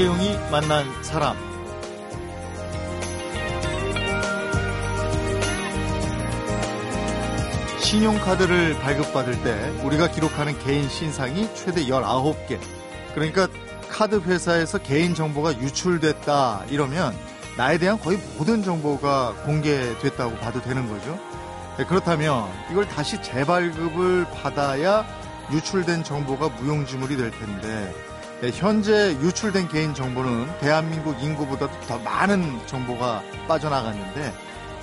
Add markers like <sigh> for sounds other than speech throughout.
이재용이 만난 사람 신용카드를 발급받을 때 우리가 기록하는 개인 신상이 최대 19개 그러니까 카드 회사에서 개인 정보가 유출됐다 이러면 나에 대한 거의 모든 정보가 공개됐다고 봐도 되는 거죠. 네, 그렇다면 이걸 다시 재발급을 받아야 유출된 정보가 무용지물이 될 텐데 네, 현재 유출된 개인 정보는 대한민국 인구보다 더 많은 정보가 빠져나갔는데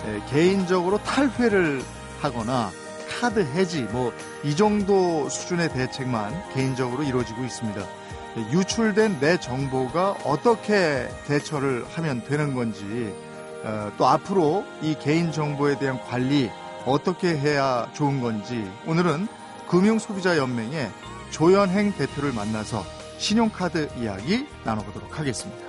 네, 개인적으로 탈회를 하거나 카드 해지 뭐 이 정도 수준의 대책만 개인적으로 이루어지고 있습니다. 유출된 내 정보가 어떻게 대처를 하면 되는 건지 어, 또 앞으로 이 개인 정보에 대한 관리 어떻게 해야 좋은 건지 오늘은 금융소비자연맹의 조현행 대표를 만나서 신용카드 이야기 나눠보도록 하겠습니다.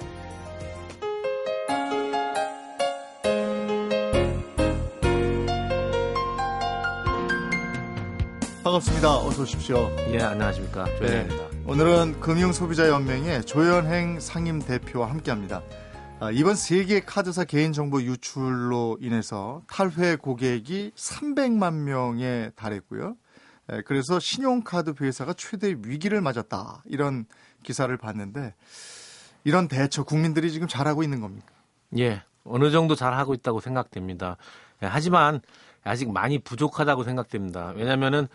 반갑습니다. 어서 오십시오. 예, 안녕하십니까. 조현행입니다. 네, 오늘은 금융소비자연맹의 조현행 상임 대표와 함께합니다. 아, 이번 세계 카드사 개인정보 유출로 인해서 탈회 고객이 300만 명에 달했고요. 예, 그래서 신용카드 회사가 최대 위기를 맞았다. 이런 기사를 봤는데 이런 대처 국민들이 지금 잘하고 있는 겁니까? 예, 어느 정도 잘하고 있다고 생각됩니다. 예, 하지만 아직 많이 부족하다고 생각됩니다. 왜냐하면은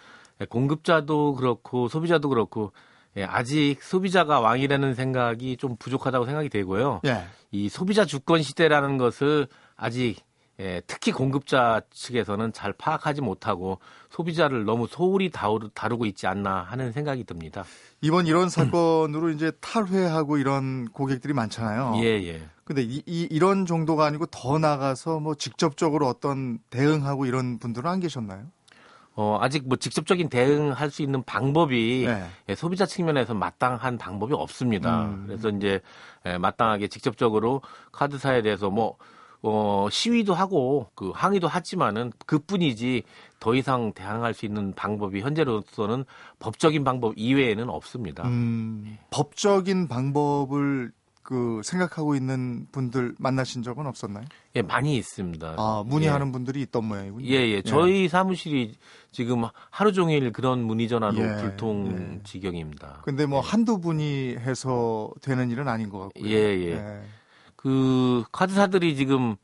공급자도 그렇고 소비자도 그렇고 예, 아직 소비자가 왕이라는 생각이 좀 부족하다고 생각이 되고요. 예. 이 소비자 주권 시대라는 것을 아직 예, 특히 공급자 측에서는 잘 파악하지 못하고 소비자를 너무 소홀히 다루, 다루고 있지 않나 하는 생각이 듭니다. 이번 이런 사건으로 이제 탈회하고 이런 고객들이 많잖아요. 예, 예. 근데 이, 이, 이런 정도가 아니고 더 나가서 뭐 직접적으로 어떤 대응하고 이런 분들은 안 계셨나요? 어, 아직 뭐 직접적인 대응할 수 있는 방법이 네. 예, 소비자 측면에서 마땅한 방법이 없습니다. 음. 그래서 이제 예, 마땅하게 직접적으로 카드사에 대해서 뭐 어, 시위도 하고 그 항의도 하지만은 그뿐이지 더 이상 대항할 수 있는 방법이 현재로서는 법적인 방법 이외에는 없습니다. 음, 법적인 방법을 그 생각하고 있는 분들 만나신 적은 없었나요? 예, 많이 있습니다. 아, 문의하는 분들이 있던 모양이군요. 예, 예. 저희 사무실이 지금 하루 종일 그런 문의 전화로 예, 불통 예. 지경입니다. 근데 뭐 한두 분이 해서 되는 일은 아닌 것 같고요. 예, 예. 그 카드사들이 지금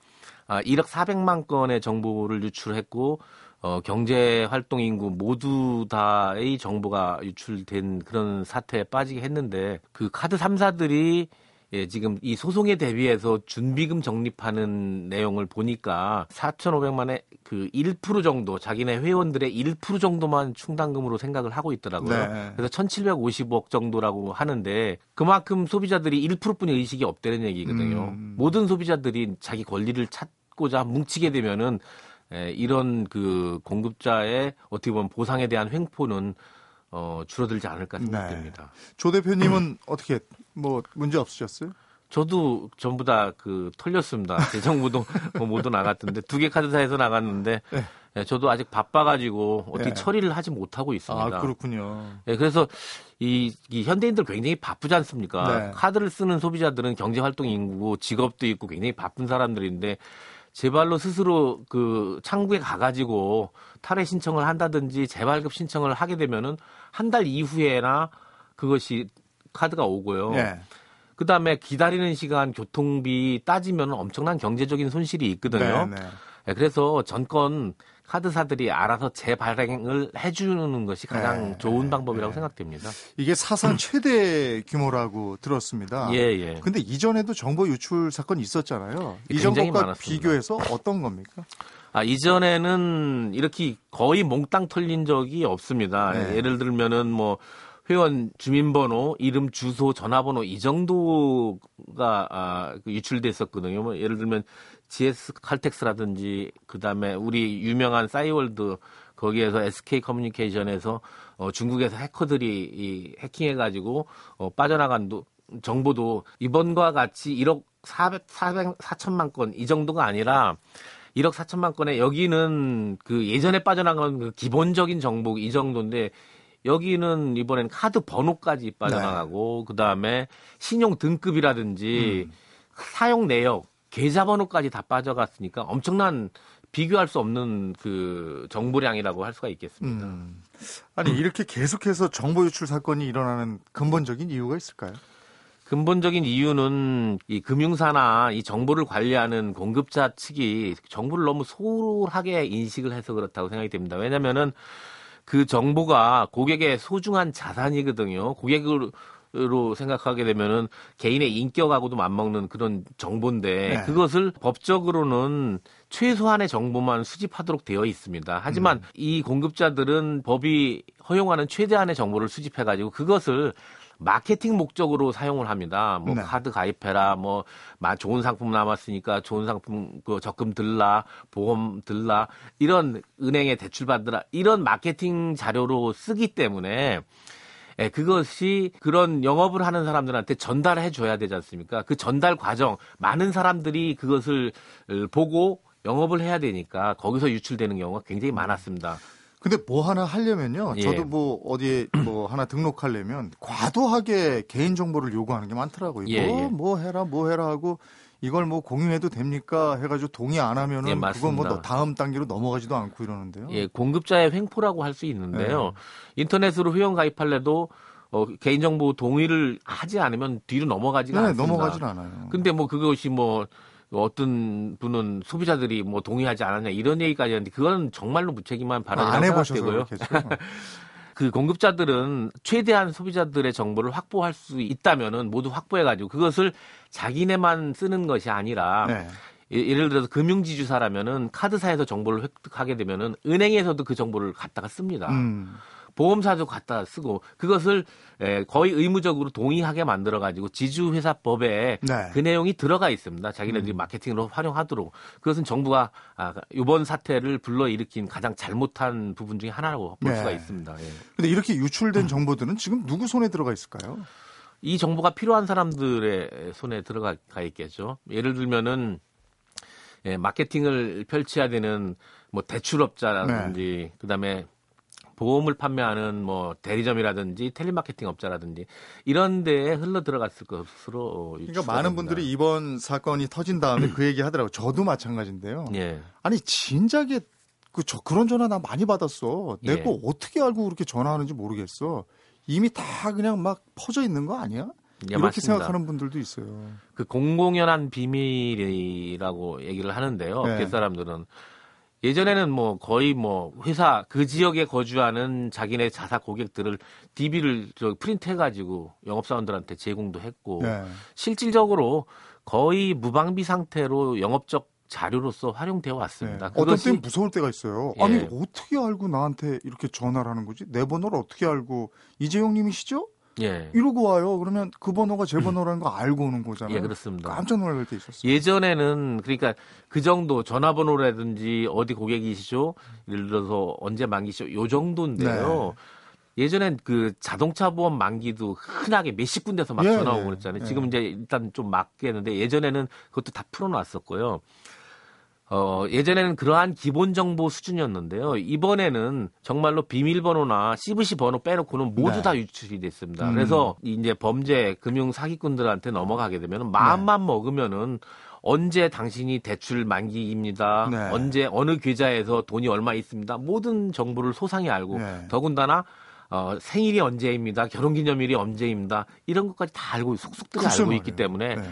아, 1억 400만 건의 정보를 유출했고 어, 경제 활동 인구 모두 다의 정보가 유출된 그런 사태에 빠지게 했는데 그 카드 3사들이 예, 지금 이 소송에 대비해서 준비금 적립하는 내용을 보니까 4,500만의 그 1% 정도 자기네 회원들의 1% 정도만 충당금으로 생각을 하고 있더라고요. 네. 그래서 1,750억 정도라고 하는데 그만큼 소비자들이 1%뿐이 의식이 없다는 얘기거든요. 음. 모든 소비자들이 자기 권리를 찾고자 뭉치게 되면은 에, 이런 그 공급자의 어떻게 보면 보상에 대한 횡포는 어, 줄어들지 않을까 생각됩니다. 조 대표님은 <clears throat> 어떻게 뭐 문제 없으셨어요? 저도 전부 다 그 털렸습니다. 재정부도 <laughs> 뭐 모두 나갔던데 두 개 카드사에서 나갔는데 네. 예, 저도 아직 바빠가지고 어떻게 네. 처리를 하지 못하고 있습니다. 아, 그렇군요. 예, 그래서 이, 이 현대인들 굉장히 바쁘지 않습니까? 네. 카드를 쓰는 소비자들은 경제 활동 인구고 직업도 있고 굉장히 바쁜 사람들인데 제 발로 스스로 그 창구에 가가지고 탈회 신청을 한다든지 재발급 신청을 하게 되면은 한 달 이후에나 그것이 카드가 오고요. 예. 그 다음에 기다리는 시간, 교통비 따지면 엄청난 경제적인 손실이 있거든요. 네, 네. 네, 그래서 전권 카드사들이 알아서 재발행을 해주는 것이 가장 네, 좋은 네, 방법이라고 네. 생각됩니다. 이게 사상 최대 규모라고 들었습니다. 예, 예. 근데 이전에도 정보 유출 사건이 있었잖아요. 이전 것과 많았습니다. 비교해서 어떤 겁니까? 아, 이전에는 이렇게 거의 몽땅 털린 적이 없습니다. 네. 예를 들면은 뭐 회원 주민번호, 이름, 주소, 전화번호 이 정도가 아, 그 유출됐었거든요. 뭐 예를 들면 GS 칼텍스라든지 그다음에 우리 유명한 싸이월드 거기에서 SK 커뮤니케이션에서 어, 중국에서 해커들이 이 해킹해 가지고 어, 빠져나간 도, 정보도 이번과 같이 1억 400, 400, 4천만 건 이 정도가 아니라 1억 4천만 건에 여기는 그 예전에 빠져나간 그 기본적인 정보 이 정도인데 여기는 이번엔 카드 번호까지 빠져나가고 그 다음에 신용 등급이라든지 음. 사용 내역, 계좌번호까지 다 빠져갔으니까 엄청난 비교할 수 없는 그 정보량이라고 할 수가 있겠습니다. 음. 아니 이렇게 계속해서 정보 유출 사건이 일어나는 근본적인 이유가 있을까요? 근본적인 이유는 이 금융사나 이 정보를 관리하는 공급자 측이 정보를 너무 소홀하게 인식을 해서 그렇다고 생각이 됩니다. 왜냐면은 그 정보가 고객의 소중한 자산이거든요. 고객으 로 생각하게 되면은 개인의 인격하고도 맞먹는 그런 정보인데 네. 그것을 법적으로는 최소한의 정보만 수집하도록 되어 있습니다. 하지만 음. 이 공급자들은 법이 허용하는 최대한의 정보를 수집해 가지고 그것을 마케팅 목적으로 사용을 합니다. 뭐 네. 카드 가입해라, 뭐 마- 좋은 상품 남았으니까 좋은 상품 그 적금 들라, 보험 들라 이런 은행에 대출 받으라 이런 마케팅 자료로 쓰기 때문에 예, 그것이 그런 영업을 하는 사람들한테 전달해 줘야 되지 않습니까? 그 전달 과정 많은 사람들이 그것을 어, 보고 영업을 해야 되니까 거기서 유출되는 경우가 굉장히 많았습니다. 근데 뭐 하나 하려면요. 예. 저도 뭐 어디에 뭐 하나 등록하려면 과도하게 개인 정보를 요구하는 게 많더라고요. 예, 뭐, 예. 뭐 해라 뭐 해라 하고 이걸 뭐 공유해도 됩니까 해가지고 동의 안 하면은 예, 그건 뭐 다음 단계로 넘어가지도 않고 이러는데요. 예, 공급자의 횡포라고 할 수 있는데요. 인터넷으로 회원 가입할래도 어, 개인정보 동의를 하지 않으면 뒤로 넘어가지가 네, 않습니다. 넘어가진 않아요. 근데 뭐 그것이 뭐 어떤 분은 소비자들이 뭐 동의하지 않았냐 이런 얘기까지 하는데 그건 정말로 무책임한 발언이라고 안 해보셔서 생각되고요. <laughs> 그 공급자들은 최대한 소비자들의 정보를 확보할 수 있다면은 모두 확보해가지고 그것을 자기네만 쓰는 것이 아니라 네. 예- 예를 들어서 금융지주사라면은 카드사에서 정보를 획득하게 되면은 은행에서도 그 정보를 갖다가 씁니다. 음. 보험사도 갖다 쓰고 그것을 에, 거의 의무적으로 동의하게 만들어 가지고 지주회사법에 네. 음. 그 내용이 들어가 있습니다. 자기네들이 마케팅으로 활용하도록 그것은 정부가 아, 이번 사태를 불러일으킨 가장 잘못한 부분 중에 하나라고 볼 네. 수가 있습니다. 예. 근데 이렇게 음. 유출된 정보들은 지금 누구 손에 들어가 있을까요? 이 정보가 필요한 사람들의 손에 들어가 가 있겠죠. 예를 들면은 예, 마케팅을 펼쳐야 되는 뭐 대출업자라든지 그다음에 보험을 판매하는 뭐 대리점이라든지 텔레마케팅 업자라든지 이런 데에 흘러 들어갔을 것으로 그러니까. 많은 분들이 이번 사건이 터진 다음에 그 얘기 하더라고요. 저도 마찬가지인데요. 예. 아니 진작에 그 저 그런 전화 나 많이 받았어. 예. 내가 어떻게 알고 그렇게 전화하는지 모르겠어. 이미 다 그냥 막 퍼져 있는 거 아니야? 예, 이렇게 맞습니다. 생각하는 분들도 있어요. 그 공공연한 비밀이라고 얘기를 하는데요. 네. 업계 사람들은 예전에는 뭐 거의 뭐 회사 그 지역에 거주하는 자기네 자사 고객들을 DB를 저 프린트 해가지고 영업사원들한테 제공도 했고 네. 실질적으로 거의 무방비 상태로 영업적 자료로서 활용되어 왔습니다. 네. 어떤 그것이 때는 무서울 때가 있어요. 예. 아니 어떻게 알고 나한테 이렇게 전화를 하는 거지? 내 번호를 어떻게 알고 이재용님이시죠? 예, 이러고 와요. 그러면 그 번호가 제 번호라는 거 알고 오는 거잖아요. 예 그렇습니다. 깜짝 놀랄 때 있었어요. 예전에는 그러니까 그 정도 전화번호라든지 어디 고객이시죠? 예를 들어서 언제 만기시죠? 요 정도인데요. 네. 예전엔 그 자동차 보험 만기도 흔하게 몇십 군데서 막 예, 전화 오고 예, 그랬잖아요. 예. 지금 이제 일단 좀 막겠는데 예전에는 그것도 다 풀어놨었고요. 어, 예전에는 그러한 기본 정보 수준이었는데요. 이번에는 정말로 비밀번호나 CVC 번호 빼놓고는 모두 네. 다 유출이 됐습니다. 음. 그래서 이제 범죄 금융 사기꾼들한테 넘어가게 되면 네. 마음만 먹으면은 언제 당신이 대출 만기입니다. 네. 언제 어느 계좌에서 돈이 얼마 있습니다. 모든 정보를 소상히 알고 네. 더군다나 어, 생일이 언제입니다. 결혼기념일이 언제입니다. 이런 것까지 다 알고 속속들이 알고 있기. 때문에 네.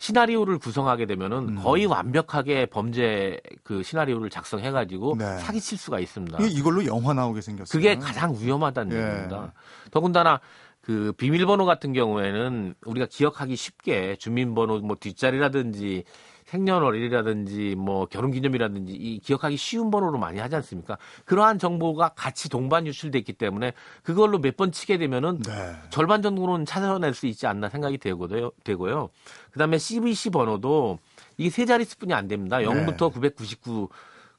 시나리오를 구성하게 되면은 음. 거의 완벽하게 범죄 그 시나리오를 작성해가지고 네. 사기칠 수가 있습니다. 이걸로 영화 나오게 생겼어요. 그게 가장 위험하다는 예. 얘기입니다. 더군다나 그 비밀번호 같은 경우에는 우리가 기억하기 쉽게 주민번호 뭐 뒷자리라든지 생년월일이라든지 뭐 결혼기념이라든지 이 기억하기 쉬운 번호로 많이 하지 않습니까? 그러한 정보가 같이 동반 유출됐기 때문에 그걸로 몇 번 치게 되면은 네. 절반 정도는 찾아낼 수 있지 않나 생각이 되고요. 되고요. 그다음에 CVC 번호도 이게 세 자릿수뿐이 안 됩니다. 네. 0부터 999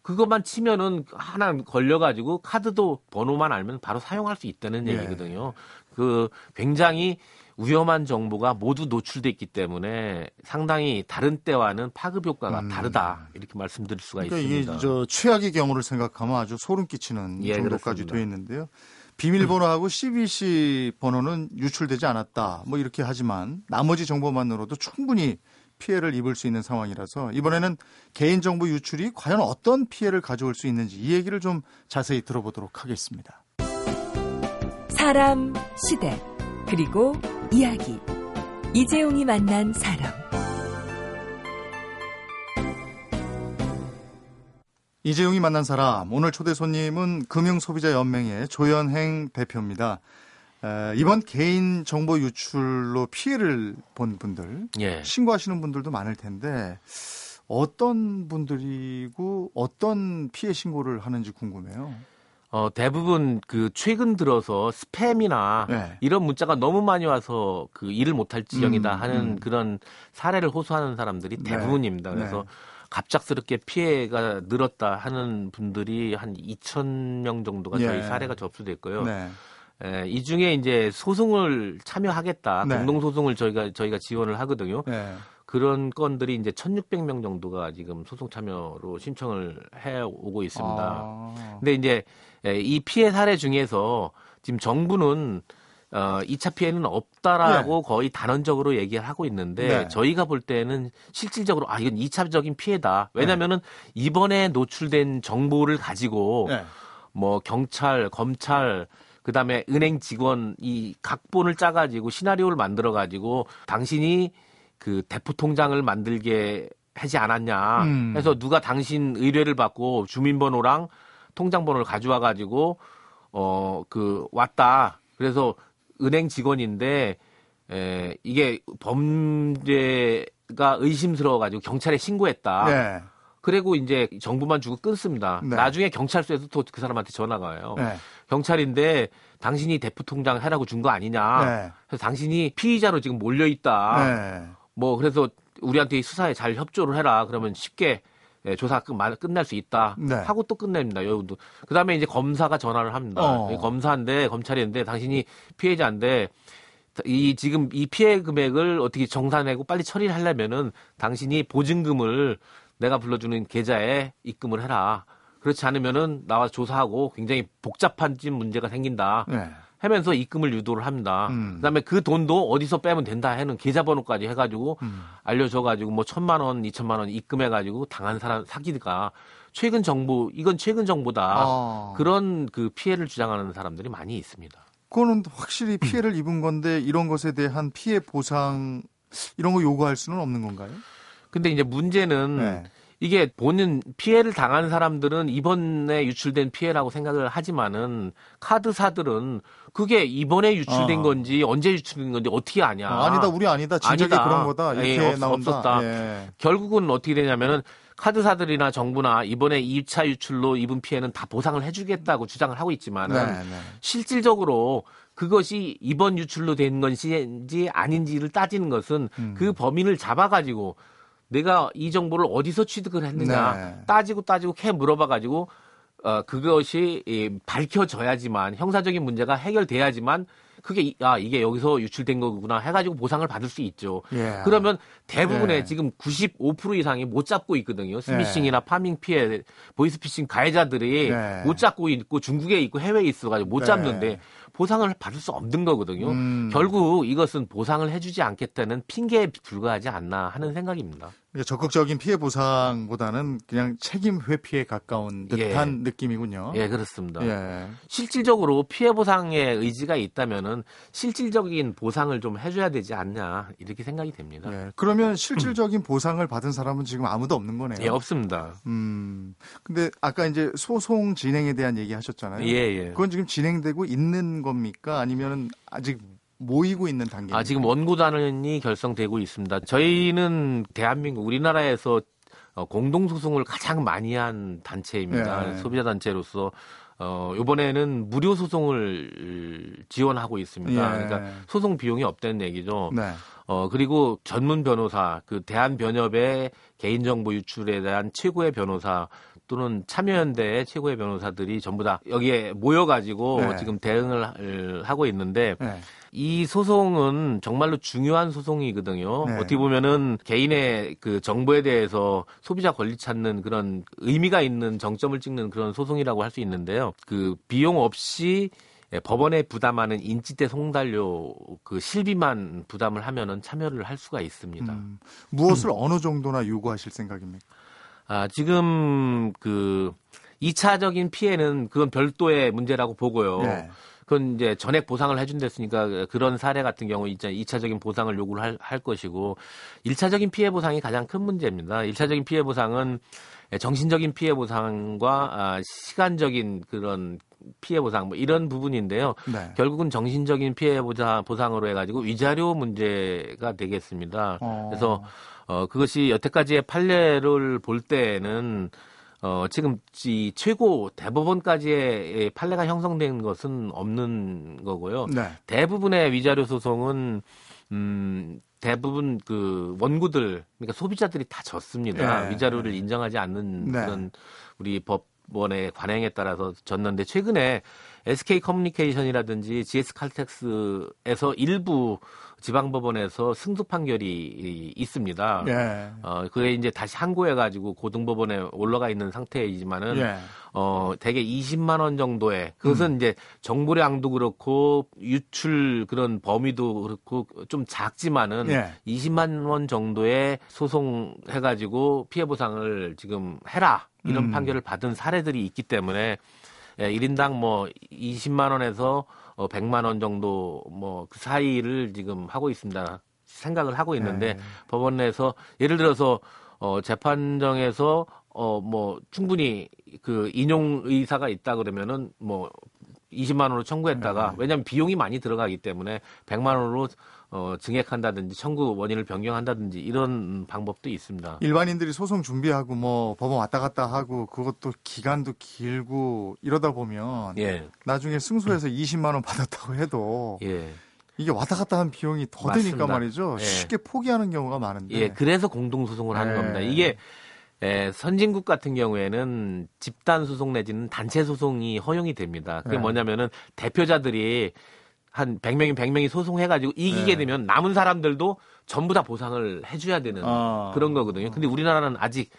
그것만 치면은 하나 걸려가지고 카드도 번호만 알면 바로 사용할 수 있다는 네. 얘기거든요. 그 굉장히 위험한 정보가 모두 노출돼 있기 때문에 상당히 다른 때와는 파급 효과가 음. 다르다 이렇게 말씀드릴 수가 그러니까 이게 있습니다. 저 최악의 경우를 생각하면 아주 소름 끼치는 예, 정도까지. 돼 있는데요. 비밀번호하고 CBC 번호는 유출되지 않았다. 뭐 이렇게 하지만 나머지 정보만으로도 충분히 피해를 입을 수 있는 상황이라서 이번에는 개인정보 유출이 과연 어떤 피해를 가져올 수 있는지 이 얘기를 좀 자세히 들어보도록 하겠습니다. 사람, 시대, 그리고 이야기. 이재용이 만난 사람. 이재용이 만난 사람 오늘 초대 손님은 금융소비자연맹의 조현행 대표입니다. 에, 이번 개인 정보 유출로 피해를 본 분들 예. 신고하시는 분들도 많을 텐데 어떤 분들이고 어떤 피해 신고를 하는지 궁금해요. 어, 대부분 그 최근 들어서 스팸이나 네. 이런 문자가 너무 많이 와서 그 일을 못할 지경이다 음, 하는 음. 그런 사례를 호소하는 사람들이 네. 대부분입니다. 네. 그래서 갑작스럽게 피해가 늘었다 하는 분들이 한 2천 명 정도가 예. 저희 사례가 접수됐고요. 네. 에, 이 중에 이제 소송을 참여하겠다, 네. 공동 소송을 저희가 저희가 지원을 하거든요. 네. 그런 건들이 이제 1,600명 정도가 지금 소송 참여로 신청을 해 오고 있습니다. 아. 근데 이제 에, 이 피해 사례 중에서 지금 정부는 어, 2차 피해는 없다라고 거의 단언적으로 얘기를 하고 있는데 네. 저희가 볼 때는 실질적으로 아 이건 2차적인 피해다. 왜냐면은 이번에 노출된 정보를 가지고 네. 뭐 경찰, 검찰, 그다음에 은행 직원 이 각본을 짜 가지고 시나리오를 만들어 가지고 당신이 그 대포 통장을 만들게 하지 않았냐. 음. 해서 누가 당신 의뢰를 받고 주민번호랑 통장 번호를 가져와 가지고 어 그 왔다. 그래서 은행 직원인데 에, 이게 범죄가 의심스러워 가지고 경찰에 신고했다. 네. 그리고 이제 정보만 주고 끊습니다. 네. 나중에 경찰서에서 또 그 사람한테 전화가 와요. 네. 경찰인데 당신이 대포 통장 해라고 준 거 아니냐. 네. 그래서 당신이 피의자로 지금 몰려 있다. 네. 뭐 그래서 우리한테 이 수사에 잘 협조를 해라. 그러면 쉽게 예, 조사 끝- 마- 끝날 수 있다. 네. 하고 또 끝냅니다. 여기도. 그다음에 이제 검사가 전화를 합니다. 어. 이 검사인데 검찰인데 당신이 피해자인데 이 지금 이 피해 금액을 어떻게 정산하고 빨리 처리를 하려면은 당신이 보증금을 내가 불러주는 계좌에 입금을 해라. 그렇지 않으면은 나와 조사하고 굉장히 복잡한 문제가 생긴다. 네. 하면서 입금을 유도를 합니다. 음. 그다음에 그 돈도 어디서 빼면 된다 하는 계좌번호까지 해가지고 음. 알려줘가지고 뭐 천만 원, 이천만 원 입금해가지고 당한 사람 사기가 최근 정보 이건 최근 정보다 아. 그런 그 피해를 주장하는 사람들이 많이 있습니다. 그거는 확실히 피해를 입은 건데 이런 것에 대한 피해 보상 이런 거 요구할 수는 없는 건가요? 근데 이제 문제는 네. 이게 본인 피해를 당한 사람들은 이번에 유출된 피해라고 생각을 하지만은 카드사들은 그게 이번에 유출된 어. 건지 언제 유출된 건지 어떻게 아냐? 아, 니다 우리 아니다. 진작에 아니다. 그런 거다. 이렇게 예, 없- 나온다. 없었다. 예. 결국은 어떻게 되냐면은 카드사들이나 정부나 이번에 2차 유출로 입은 피해는 다 보상을 해주겠다고 주장을 하고 있지만은 네, 네. 실질적으로 그것이 이번 유출로 된 것인지 아닌지를 따지는 것은 음. 그 범인을 잡아가지고 내가 이 정보를 어디서 취득을 했느냐 네. 따지고 따지고 캐 물어봐가지고 어 그것이 이, 밝혀져야지만 형사적인 문제가 해결돼야지만 그게 이- 아 이게 여기서 유출된 거구나 해가지고 보상을 받을 수 있죠. 예. 그러면 대부분의 예. 지금 95% 이상이 못 잡고 있거든요. 스미싱이나 파밍 피해, 보이스피싱 가해자들이 네. 못 잡고 있고 중국에 있고 해외에 있어가지고 못 네. 잡는데 보상을 받을 수 없는 거거든요. 음. 결국 이것은 보상을 해주지 않겠다는 핑계에 불과하지 않나 하는 생각입니다. 그러니까 적극적인 피해 보상보다는 그냥 책임 회피에 가까운 듯한 느낌이군요. 예, 그렇습니다. 예. 실질적으로 피해 보상의 의지가 있다면은 실질적인 보상을 좀 해줘야 되지 않냐 이렇게 생각이 됩니다. 예. 그러면 실질적인 보상을 받은 사람은 지금 아무도 없는 거네요. 예, 없습니다. 음. 근데 아까 이제 소송 진행에 대한 얘기 하셨잖아요. 예, 예. 그건 지금 진행되고 있는 겁니까? 아니면 아직 모이고 있는 단계입니까? 아, 지금 원고단이 결성되고 있습니다. 저희는 대한민국 우리나라에서 어, 공동 소송을 가장 많이 한 단체입니다. 예. 소비자 단체로서 어, 이번에는 무료 소송을 지원하고 있습니다. 예. 그러니까 소송 비용이 없다는 얘기죠. 네. 어, 그리고 전문 변호사, 그 대한변협의 개인정보 유출에 대한 최고의 변호사 또는 참여연대의 최고의 변호사들이 전부 다 여기에 모여가지고 네. 지금 대응을 하고 있는데 네. 이 소송은 정말로 중요한 소송이거든요. 네. 어떻게 보면은 개인의 그 정보에 대해서 소비자 권리 찾는 그런 의미가 있는 정점을 찍는 그런 소송이라고 할 수 있는데요. 그 비용 없이 예, 법원에 부담하는 인지대 송달료 그 실비만 부담을 하면은 참여를 할 수가 있습니다. 음, 무엇을 <clears throat> 어느 정도나 요구하실 생각입니까? 아, 지금 그 2차적인 피해는 그건 별도의 문제라고 보고요. 네. 그건 이제 전액 보상을 해준댔으니까 그런 사례 같은 경우 이제 2차적인 보상을 요구를 할, 할 것이고 1차적인 피해 보상이 가장 큰 문제입니다. 1차적인 피해 보상은 정신적인 피해 보상과 아, 시간적인 그런 피해 보상 뭐 이런 부분인데요. 네. 결국은 정신적인 피해 보상 보상으로 해가지고 위자료 문제가 되겠습니다. 어. 그래서 어 그것이 여태까지의 판례를 볼 때는 어 지금 이 최고 대법원까지의 판례가 형성된 것은 없는 거고요. 네. 대부분의 위자료 소송은 음 대부분 그 원고들 그러니까 소비자들이 다 졌습니다. 네. 위자료를 인정하지 않는 네. 그런 우리 법 원의 관행에 따라서 졌는데 최근에 SK 커뮤니케이션이라든지 GS 칼텍스에서 일부 지방법원에서 승소 판결이 있습니다. 예. 어, 그게 이제 다시 항고해가지고 고등법원에 올라가 있는 상태이지만은 예. 어, 대개 20만 원 정도의 음. 그것은 이제 정보량도 그렇고 유출 그런 범위도 그렇고 좀 작지만은 예. 20만 원 정도의 소송 해가지고 피해 보상을 지금 해라 이런 음. 판결을 받은 사례들이 있기 때문에 예, 1인당 뭐 20만 원에서 어, 100만 원 정도 뭐 그 사이를 지금 하고 있습니다. 생각을 하고 있는데 네. 법원 내에서 예를 들어서 어 재판정에서 어 뭐 충분히 그 인용 의사가 있다 그러면은 뭐 20만 원으로 청구했다가 네. 왜냐하면 비용이 많이 들어가기 때문에 100만 원으로 어 증액한다든지 청구 원인을 변경한다든지 이런 방법도 있습니다. 일반인들이 소송 준비하고 뭐 법원 왔다 갔다 하고 그것도 기간도 길고 이러다 보면 예. 나중에 승소해서 20만 원 받았다고 해도 예. 이게 왔다 갔다 한 비용이 더 맞습니다. 드니까 말이죠. 예. 쉽게 포기하는 경우가 많은데. 예, 그래서 공동 소송을 하는 네. 겁니다. 이게 에, 선진국 같은 경우에는 집단 소송 내지는 단체 소송이 허용이 됩니다. 그게 네. 뭐냐면은 대표자들이 한 100명이 100명이 소송해가지고 이기게 네. 되면 남은 사람들도 전부 다 보상을 해줘야 되는 아. 그런 거거든요. 근데 우리나라는 아직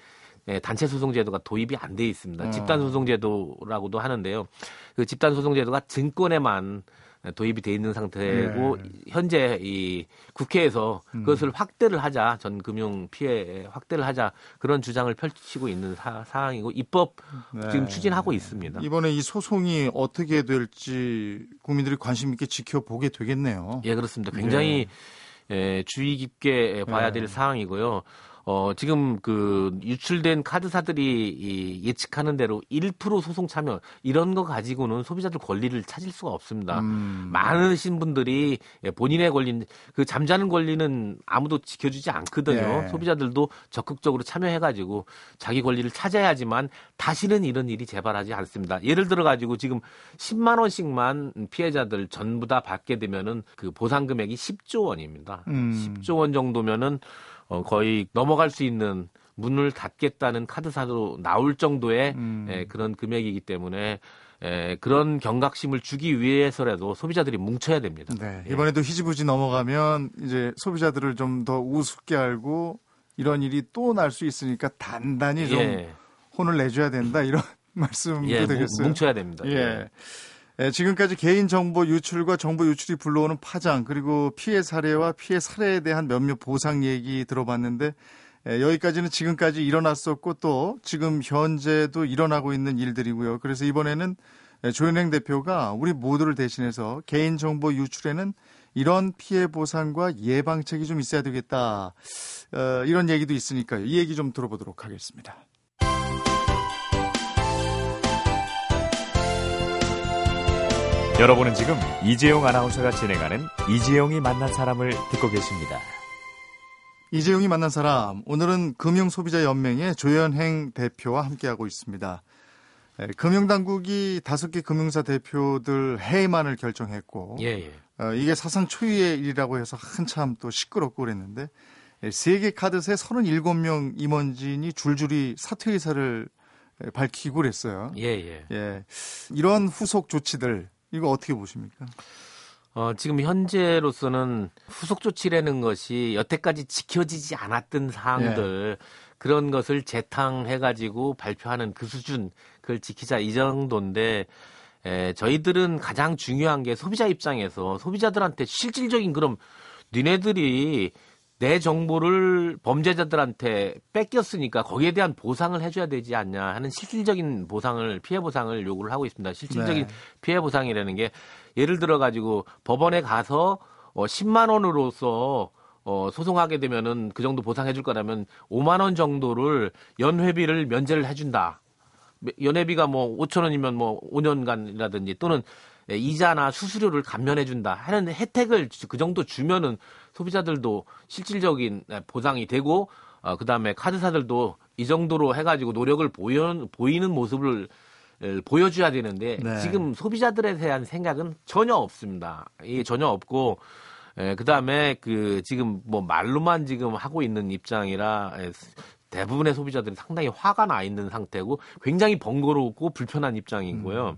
예, 단체 소송 제도가 도입이 안 돼 있습니다. 어. 집단 소송 제도라고도 하는데요. 그 집단 소송 제도가 증권에만 도입이 돼 있는 상태고 네. 현재 이 국회에서 음. 그것을 확대를 하자 전 금융 피해 확대를 하자 그런 주장을 펼치고 있는 사, 상황이고 입법 네. 지금 추진하고 있습니다. 이번에 이 소송이 어떻게 될지 국민들이 관심 있게 지켜보게 되겠네요. 예 그렇습니다. 굉장히 예, 주의 깊게 봐야 될 네. 사항이고요. 어, 지금 그 유출된 카드사들이 이 예측하는 대로 1% 소송 참여 이런 거 가지고는 소비자들 권리를 찾을 수가 없습니다. 음. 많으신 분들이 예, 본인의 권리, 그 잠자는 권리는 아무도 지켜주지 않거든요. 예. 소비자들도 적극적으로 참여해가지고 자기 권리를 찾아야지만 다시는 이런 일이 재발하지 않습니다. 예를 들어가지고 지금 10만 원씩만 피해자들 전부 다 받게 되면은 그 보상 금액이 10조 원입니다. 음. 10조 원 정도면은 어, 거의 넘어갈 수 있는 문을 닫겠다는 카드사로 나올 정도의 음. 예, 그런 금액이기 때문에 예, 그런 경각심을 주기 위해서라도 소비자들이 뭉쳐야 됩니다. 네. 예. 이번에도 희지부지 넘어가면 이제 소비자들을 좀 더 우습게 알고 이런 일이 또 날 수 있으니까 단단히 좀 예, 혼을 내줘야 된다 이런 <laughs> 말씀도 예, 뭉- 되겠어요. 뭉쳐야 됩니다. 예. 예, 지금까지 개인정보 유출과 정보 유출이 불러오는 파장 그리고 피해 사례와 피해 사례에 대한 몇몇 보상 얘기 들어봤는데 예, 여기까지는 지금까지 일어났었고 또 지금 현재도 일어나고 있는 일들이고요. 그래서 이번에는 예, 조현행 대표가 우리 모두를 대신해서 개인정보 유출에는 이런 피해 보상과 예방책이 좀 있어야 되겠다. 어, 이런 얘기도 있으니까요. 이 얘기 좀 들어보도록 하겠습니다. 여러분은 지금 이재용 아나운서가 진행하는 이재용이 만난 사람을 듣고 계십니다. 이재용이 만난 사람 오늘은 금융소비자연맹의 조현행 대표와 함께하고 있습니다. 에, 금융당국이 다섯 개 금융사 대표들 해임안을 결정했고 예, 예. 어, 이게 사상 초유의 일이라고 해서 한참 또 시끄럽고 그랬는데 에, 세계 카드사의 37명 임원진이 줄줄이 사퇴 의사를 에, 밝히고 그랬어요. 예, 예. 예. 이런 후속 조치들 이거 어떻게 보십니까? 어, 지금 현재로서는 후속 조치라는 것이 여태까지 지켜지지 않았던 사항들 그런 것을 재탕해가지고 발표하는 그 수준 그걸 지키자 이 정도인데 에, 저희들은 가장 중요한 게 소비자 입장에서 소비자들한테 실질적인 그럼 니네들이 내 정보를 범죄자들한테 뺏겼으니까 거기에 대한 보상을 해줘야 되지 않냐 하는 실질적인 보상을 피해 보상을 요구를 하고 있습니다. 실질적인 네. 피해 보상이라는 게 예를 들어 가지고 법원에 가서 어 10만 원으로서 어 소송하게 되면은 그 정도 보상해 줄 거라면 5만 원 정도를 연회비를 면제를 해 준다. 연회비가 뭐 5천 원이면 뭐 5년간이라든지 또는 예, 이자나 수수료를 감면해 준다 하는 혜택을 그 정도 주면은 소비자들도 실질적인 예, 보상이 되고 어, 그다음에 카드사들도 이 정도로 해가지고 노력을 보여, 보이는 모습을 에, 보여줘야 되는데 네. 지금 소비자들에 대한 생각은 전혀 없습니다. 이게 전혀 없고 에, 그다음에 그 지금 뭐 말로만 지금 하고 있는 입장이라 에, 대부분의 소비자들이 상당히 화가 나 있는 상태고 굉장히 번거롭고 불편한 입장이고요.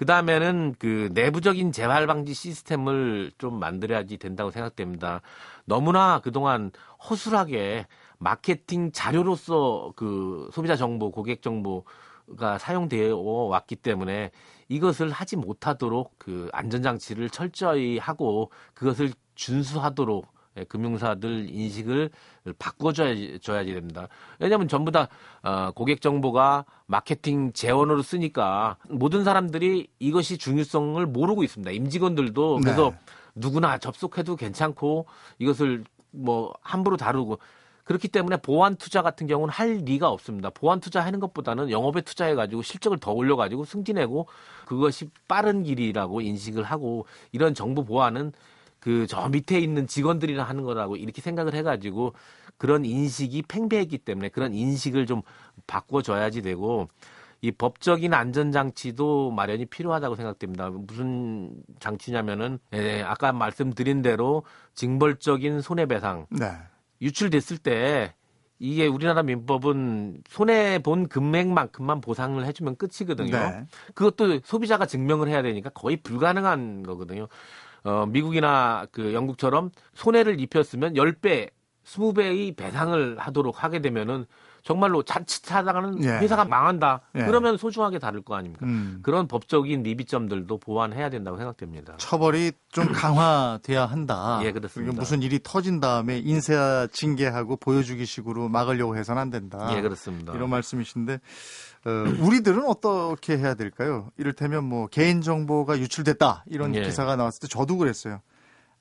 그 다음에는 그 내부적인 재발 방지 시스템을 좀 만들어야지 된다고 생각됩니다. 너무나 그동안 허술하게 마케팅 자료로서 그 소비자 정보, 고객 정보가 사용되어 왔기 때문에 이것을 하지 못하도록 그 안전장치를 철저히 하고 그것을 준수하도록 예, 금융사들 인식을 바꿔줘야지 줘야지 됩니다. 왜냐하면 전부 다 어, 고객 정보가 마케팅 재원으로 쓰니까 모든 사람들이 이것이 중요성을 모르고 있습니다. 임직원들도 그래서 네. 누구나 접속해도 괜찮고 이것을 뭐 함부로 다루고 그렇기 때문에 보안 투자 같은 경우는 할 리가 없습니다. 보안 투자하는 것보다는 영업에 투자해 가지고 실적을 더 올려 가지고 승진하고 그것이 빠른 길이라고 인식을 하고 이런 정보 보안은 그 저 밑에 있는 직원들이나 하는 거라고 이렇게 생각을 해 가지고 그런 인식이 팽배했기 때문에 그런 인식을 좀 바꿔줘야지 되고 이 법적인 안전장치도 마련이 필요하다고 생각됩니다. 무슨 장치냐면은 예, 아까 말씀드린 대로 징벌적인 손해배상 네. 유출됐을 때 이게 우리나라 민법은 손해 본 금액만큼만 보상을 해주면 끝이거든요. 네. 그것도 소비자가 증명을 해야 되니까 거의 불가능한 거거든요. 어, 미국이나 그 영국처럼 손해를 입혔으면 10배, 20배의 배상을 하도록 하게 되면은 정말로 자칫 하다가는 예. 회사가 망한다. 예. 그러면 소중하게 다를 거 아닙니까? 음. 그런 법적인 미비점들도 보완해야 된다고 생각됩니다. 처벌이 좀 <clears throat> 강화돼야 한다. 예, 그렇습니다. 무슨 일이 터진 다음에 인사 징계하고 보여주기 식으로 막으려고 해서는 안 된다. 예, 그렇습니다. 이런 말씀이신데 어, 우리들은 어떻게 해야 될까요? 이를테면 뭐 개인 정보가 유출됐다 이런 예. 기사가 나왔을 때 저도 그랬어요.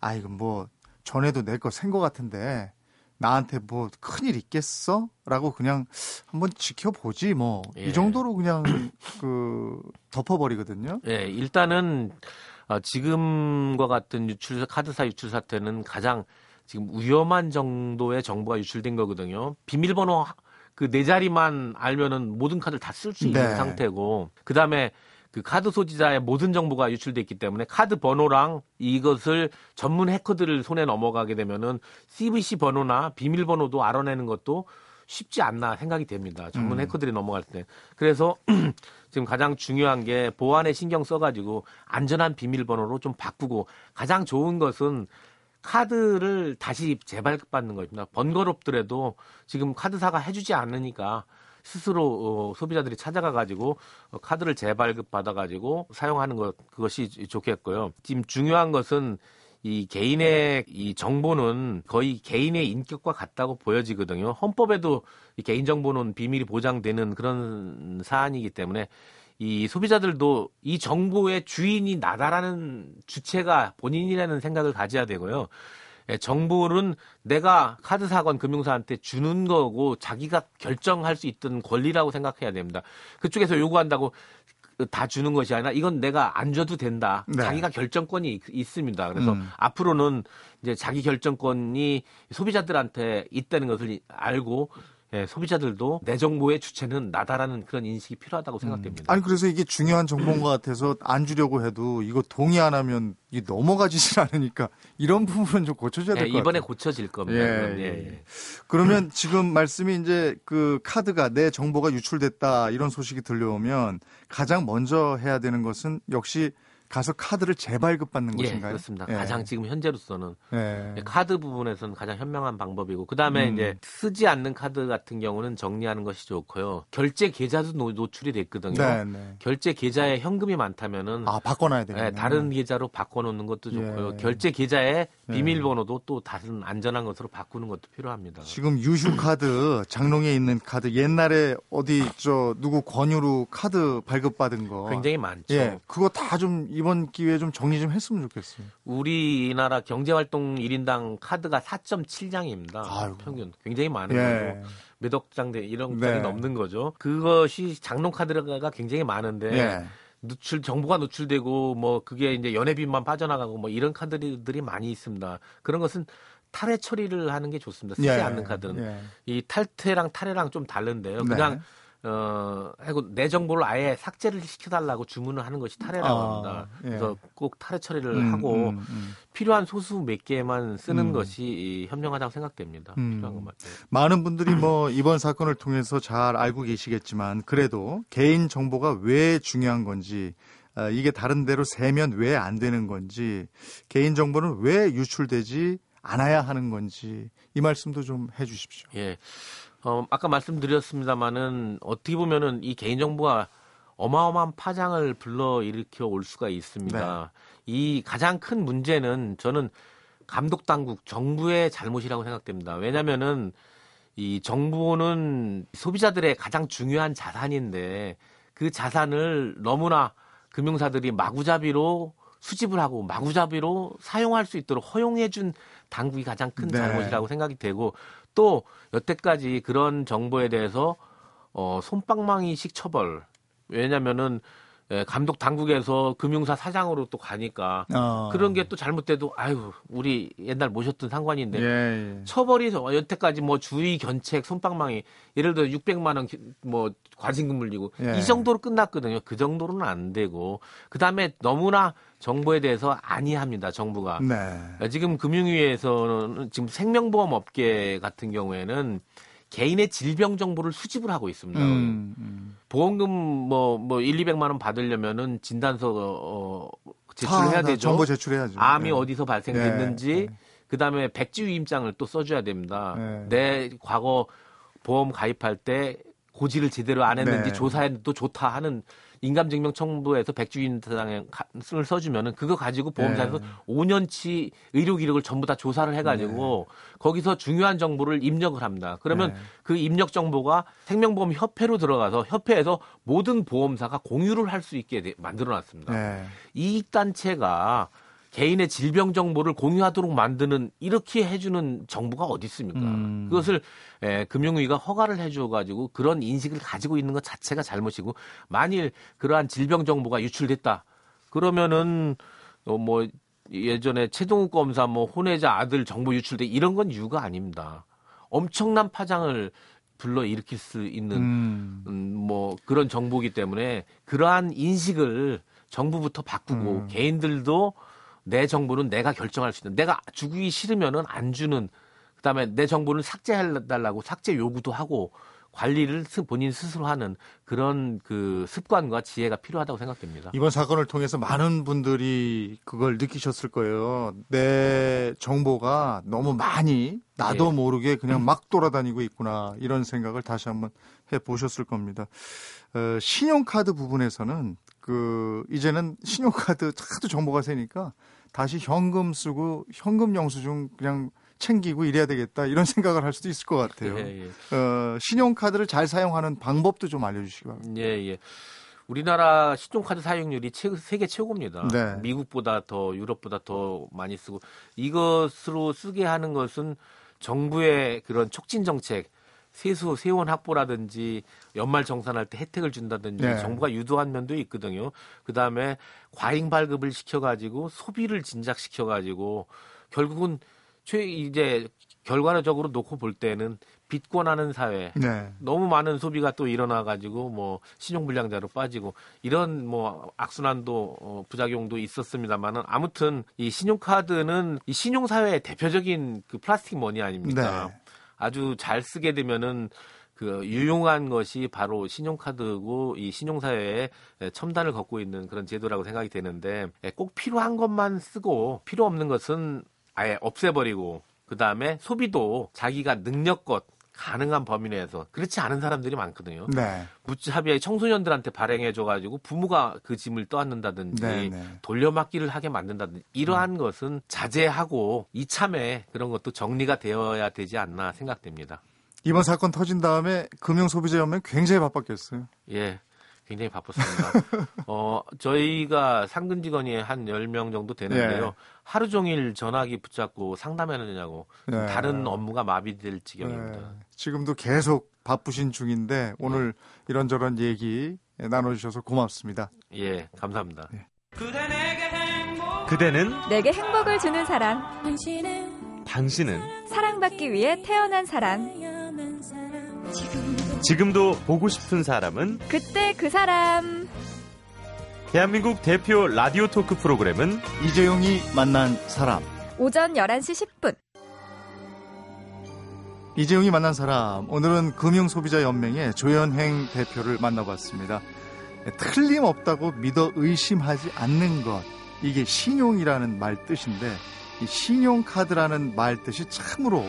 아 이거 뭐 전에도 내 거 센 거 같은데 나한테 뭐 큰일 있겠어? 라고 그냥 한번 지켜보지 뭐이 예. 정도로 그냥 그 덮어버리거든요. 예, 일단은 어, 지금과 같은 유출 카드사 유출 사태는 가장 지금 위험한 정도의 정보가 유출된 거거든요. 비밀번호 그 네 자리만 알면은 모든 카드를 다 쓸 수 있는 네. 상태고 그 다음에 그 카드 소지자의 모든 정보가 유출됐기 때문에 카드 번호랑 이것을 전문 해커들을 손에 넘어가게 되면은 CVC 번호나 비밀번호도 알아내는 것도 쉽지 않나 생각이 됩니다. 전문 음. 해커들이 넘어갈 때. 그래서 <clears throat> 지금 가장 중요한 게 보안에 신경 써가지고 안전한 비밀번호로 좀 바꾸고 가장 좋은 것은 카드를 다시 재발급받는 것입니다. 번거롭더라도 지금 카드사가 해주지 않으니까 스스로 어, 소비자들이 찾아가 가지고 어, 카드를 재발급 받아 가지고 사용하는 것 그것이 좋겠고요. 지금 중요한 것은 이 개인의 이 정보는 거의 개인의 인격과 같다고 보여지거든요. 헌법에도 이 개인 정보는 비밀이 보장되는 그런 사안이기 때문에 이 소비자들도 이 정보의 주인이 나다라는 주체가 본인이라는 생각을 가져야 되고요. 예, 정보는 내가 카드사건 금융사한테 주는 거고 자기가 결정할 수 있던 권리라고 생각해야 됩니다. 그쪽에서 요구한다고 다 주는 것이 아니라 이건 내가 안 줘도 된다. 네. 자기가 결정권이 있- 있습니다. 그래서 음. 앞으로는 이제 자기 결정권이 소비자들한테 있다는 것을 알고 예, 소비자들도 내 정보의 주체는 나다라는 그런 인식이 필요하다고 생각됩니다. 아니 그래서 이게 중요한 정보인 것 같아서 안 주려고 해도 이거 동의 안 하면 이 넘어가지질 않으니까 이런 부분은 좀 고쳐줘야 예, 될것 같아요. 이번에 고쳐질 겁니다. 예. 예, 예, 예. 예. 그러면 <laughs> 지금 말씀이 이제 그 카드가 내 정보가 유출됐다 이런 소식이 들려오면 가장 먼저 해야 되는 것은 역시 가서 카드를 재발급받는 예, 것인가요? 그렇습니다. 예. 가장 지금 현재로서는 예. 카드 부분에서는 가장 현명한 방법이고 그다음에 음. 이제 쓰지 않는 카드 같은 경우는 정리하는 것이 좋고요. 결제 계좌도 노, 노출이 됐거든요. 네, 네. 결제 계좌에 현금이 많다면은 아, 바꿔놔야 되겠네. 예, 다른 계좌로 바꿔놓는 것도 좋고요. 예. 결제 계좌에 예. 비밀번호도 또 다른 안전한 것으로 바꾸는 것도 필요합니다. 지금 유휴 카드 장롱에 있는 카드 옛날에 어디 저 누구 권유로 카드 발급받은 거 굉장히 많죠. 예 그거 다좀 이번 기회에 좀 정리 좀 했으면 좋겠어요. 우리나라 경제활동 1인당 카드가 4.7장입니다. 아이고. 평균 굉장히 많은 예. 거고 몇억 장대 1억 네. 장이 넘는 거죠. 그것이 장롱 카드가 굉장히 많은데 예. 누출 정보가 노출되고 뭐 그게 이제 연회비만 빠져나가고 뭐 이런 카드들이 많이 있습니다. 그런 것은 탈회 처리를 하는 게 좋습니다. 쓰지 예. 않는 카드는 예. 이 탈퇴랑 탈회랑 좀 다른데요. 네. 그냥 어, 하고 내 정보를 아예 삭제를 시켜달라고 주문을 하는 것이 탈회라고 아, 합니다. 예. 그래서 꼭 탈회 처리를 음, 하고 음, 음. 필요한 소수 몇 개만 쓰는 음. 것이 이 현명하다고 생각됩니다. 음. 필요한 것만. 예. 많은 분들이 뭐 이번 사건을 통해서 잘 알고 계시겠지만 그래도 개인 정보가 왜 중요한 건지 아, 이게 다른 데로 세면 왜 안 되는 건지 개인 정보는 왜 유출되지 않아야 하는 건지 이 말씀도 좀 해주십시오. 예. 어, 아까 말씀드렸습니다마는 어떻게 보면은 이 개인정보가 어마어마한 파장을 불러 일으켜 올 수가 있습니다. 이 가장 큰 문제는 저는 감독 당국, 정부의 잘못이라고 생각됩니다. 왜냐면은 이 정부는 소비자들의 가장 중요한 자산인데 그 자산을 너무나 금융사들이 마구잡이로 수집을 하고 마구잡이로 사용할 수 있도록 허용해준 당국이 가장 큰 네. 잘못이라고 생각이 되고 또 여태까지 그런 정보에 대해서 어, 손방망이식 처벌. 왜냐면은 예, 감독 당국에서 금융사 사장으로 또 가니까 어. 그런 게 또 잘못돼도 아유 우리 옛날 모셨던 상관인데 예, 예. 처벌이 여태까지 뭐 주의 견책 손방망이 예를 들어 600만 원 뭐 과징금 물리고 예. 이 정도로 끝났거든요. 그 정도로는 안 되고 그 다음에 너무나 정보에 대해서 안이합니다. 정부가. 네. 지금 금융위에서는 지금 생명보험 업계 같은 경우에는 개인의 질병 정보를 수집을 하고 있습니다. 음, 음. 보험금 뭐뭐 1, 200만 원 받으려면은 진단서 어 제출을 다, 해야 다 되죠. 정보 제출해야죠. 암이 예. 어디서 발생됐는지 예, 예. 그다음에 백지 위임장을 또 써줘야 됩니다. 네. 내 과거 보험 가입할 때 고지를 제대로 안 했는지 네. 조사해도 좋다 하는 인감증명 첨부해서 백지 위임장을 써주면은 그거 가지고 보험사에서 네. 5년치 의료 기록을 전부 다 조사를 해가지고 거기서 중요한 정보를 입력을 합니다. 그러면 네. 그 입력 정보가 생명보험 협회로 들어가서 협회에서 모든 보험사가 공유를 할 수 있게 만들어놨습니다. 네. 이익 단체가 개인의 질병 정보를 공유하도록 만드는 이렇게 해주는 정부가 어디 있습니까? 음. 그것을 에, 금융위가 허가를 해줘가지고 그런 인식을 가지고 있는 것 자체가 잘못이고 만일 그러한 질병 정보가 유출됐다 그러면은 어, 뭐 예전에 최동욱 검사 뭐 혼외자 아들 정보 유출돼 이런 건 이유가 아닙니다. 엄청난 파장을 불러 일으킬 수 있는 음. 음, 뭐 그런 정보기 때문에 그러한 인식을 정부부터 바꾸고 음. 개인들도 내 정보는 내가 결정할 수 있는 내가 주기 싫으면은 안 주는 그다음에 내 정보는 삭제해달라고 삭제 요구도 하고 관리를 스- 본인 스스로 하는 그런 그 습관과 지혜가 필요하다고 생각됩니다. 이번 사건을 통해서 많은 분들이 그걸 느끼셨을 거예요. 내 정보가 너무 많이 나도 예. 모르게 그냥 막 돌아다니고 있구나 이런 생각을 다시 한번 해 보셨을 겁니다. 어, 신용카드 부분에서는 그 이제는 신용카드 <laughs> 하도 정보가 세니까 다시 현금 쓰고 현금 영수증 그냥 챙기고 이래야 되겠다 이런 <laughs> 생각을 할 수도 있을 것 같아요. 예, 예. 어, 신용카드를 잘 사용하는 방법도 좀 알려주시기 바랍니다. 예, 예. 우리나라 신용카드 사용률이 최, 세계 최고입니다. 네. 미국보다 더 유럽보다 더 많이 쓰고 이것으로 쓰게 하는 것은 정부의 그런 촉진 정책, 세수 세원 확보라든지 연말 정산할 때 혜택을 준다든지 네. 정부가 유도한 면도 있거든요. 그 다음에 과잉 발급을 시켜 가지고 소비를 진작시켜 가지고 결국은 최 이제 결과적으로 놓고 볼 때는 빚권하는 사회, 네. 너무 많은 소비가 또 일어나 가지고 뭐 신용 불량자로 빠지고 이런 뭐 악순환도 어, 부작용도 있었습니다만은 아무튼 이 신용카드는 이 신용 사회의 대표적인 그 플라스틱 머니 아닙니까? 네. 아주 잘 쓰게 되면은 그 유용한 것이 바로 신용카드고 이 신용사회에 첨단을 걷고 있는 그런 제도라고 생각이 되는데 예, 꼭 필요한 것만 쓰고 필요 없는 것은 아예 없애버리고 그 다음에 소비도 자기가 능력껏 가능한 범위 내에서 그렇지 않은 사람들이 많거든요. 네. 무차비하게 청소년들한테 발행해줘가지고 부모가 그 짐을 떠안는다든지 네, 네. 돌려막기를 하게 만든다든지 이러한 것은 자제하고 이참에 그런 것도 정리가 되어야 되지 않나 생각됩니다. 이번 사건 터진 다음에 금융소비자연맹 굉장히 바빴겠어요. 예. 굉장히 바빴습니다. 어, 저희가 상근 직원이 한 10명 정도 되는데요. 예. 하루 종일 전화기 붙잡고 상담해야 되냐고 예. 다른 업무가 마비될 지경입니다. 네. 지금도 계속 바쁘신 중인데 오늘 이런저런 얘기 나눠주셔서 고맙습니다. 예, 감사합니다. 그대는 내게 행복을 주는 사람, 당신은 사랑받기 위해 태어난 사람, 지금도 보고 싶은 사람은 그때 그 사람. 대한민국 대표 라디오 토크 프로그램은 이재용이 만난 사람. 오전 11시 10분. 이재용이 만난 사람. 오늘은 금융소비자연맹의 조현행 대표를 만나봤습니다. 틀림없다고 믿어 의심하지 않는 것. 이게 신용이라는 말 뜻인데, 이 신용카드라는 말 뜻이 참으로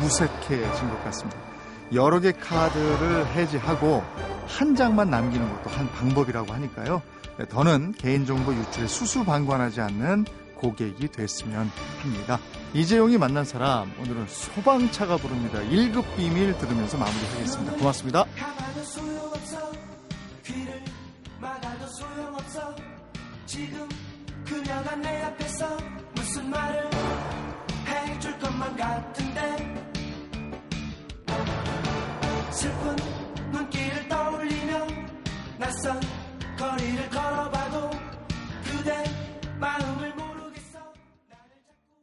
무색해진 것 같습니다. 여러 개 카드를 해지하고 한 장만 남기는 것도 한 방법이라고 하니까요. 더는 개인정보 유출에 수수방관하지 않는 고객이 됐으면 합니다. 이재용이 만난 사람 오늘은 소방차가 부릅니다. 1급 비밀 들으면서 마무리하겠습니다. 고맙습니다. 지금 그녀가 내 앞에서 무슨 말을 해줄 것만 같은 슬픈 눈길을 떠올리며 낯선 거리를 걸어봐도 그대 마음을 몰라.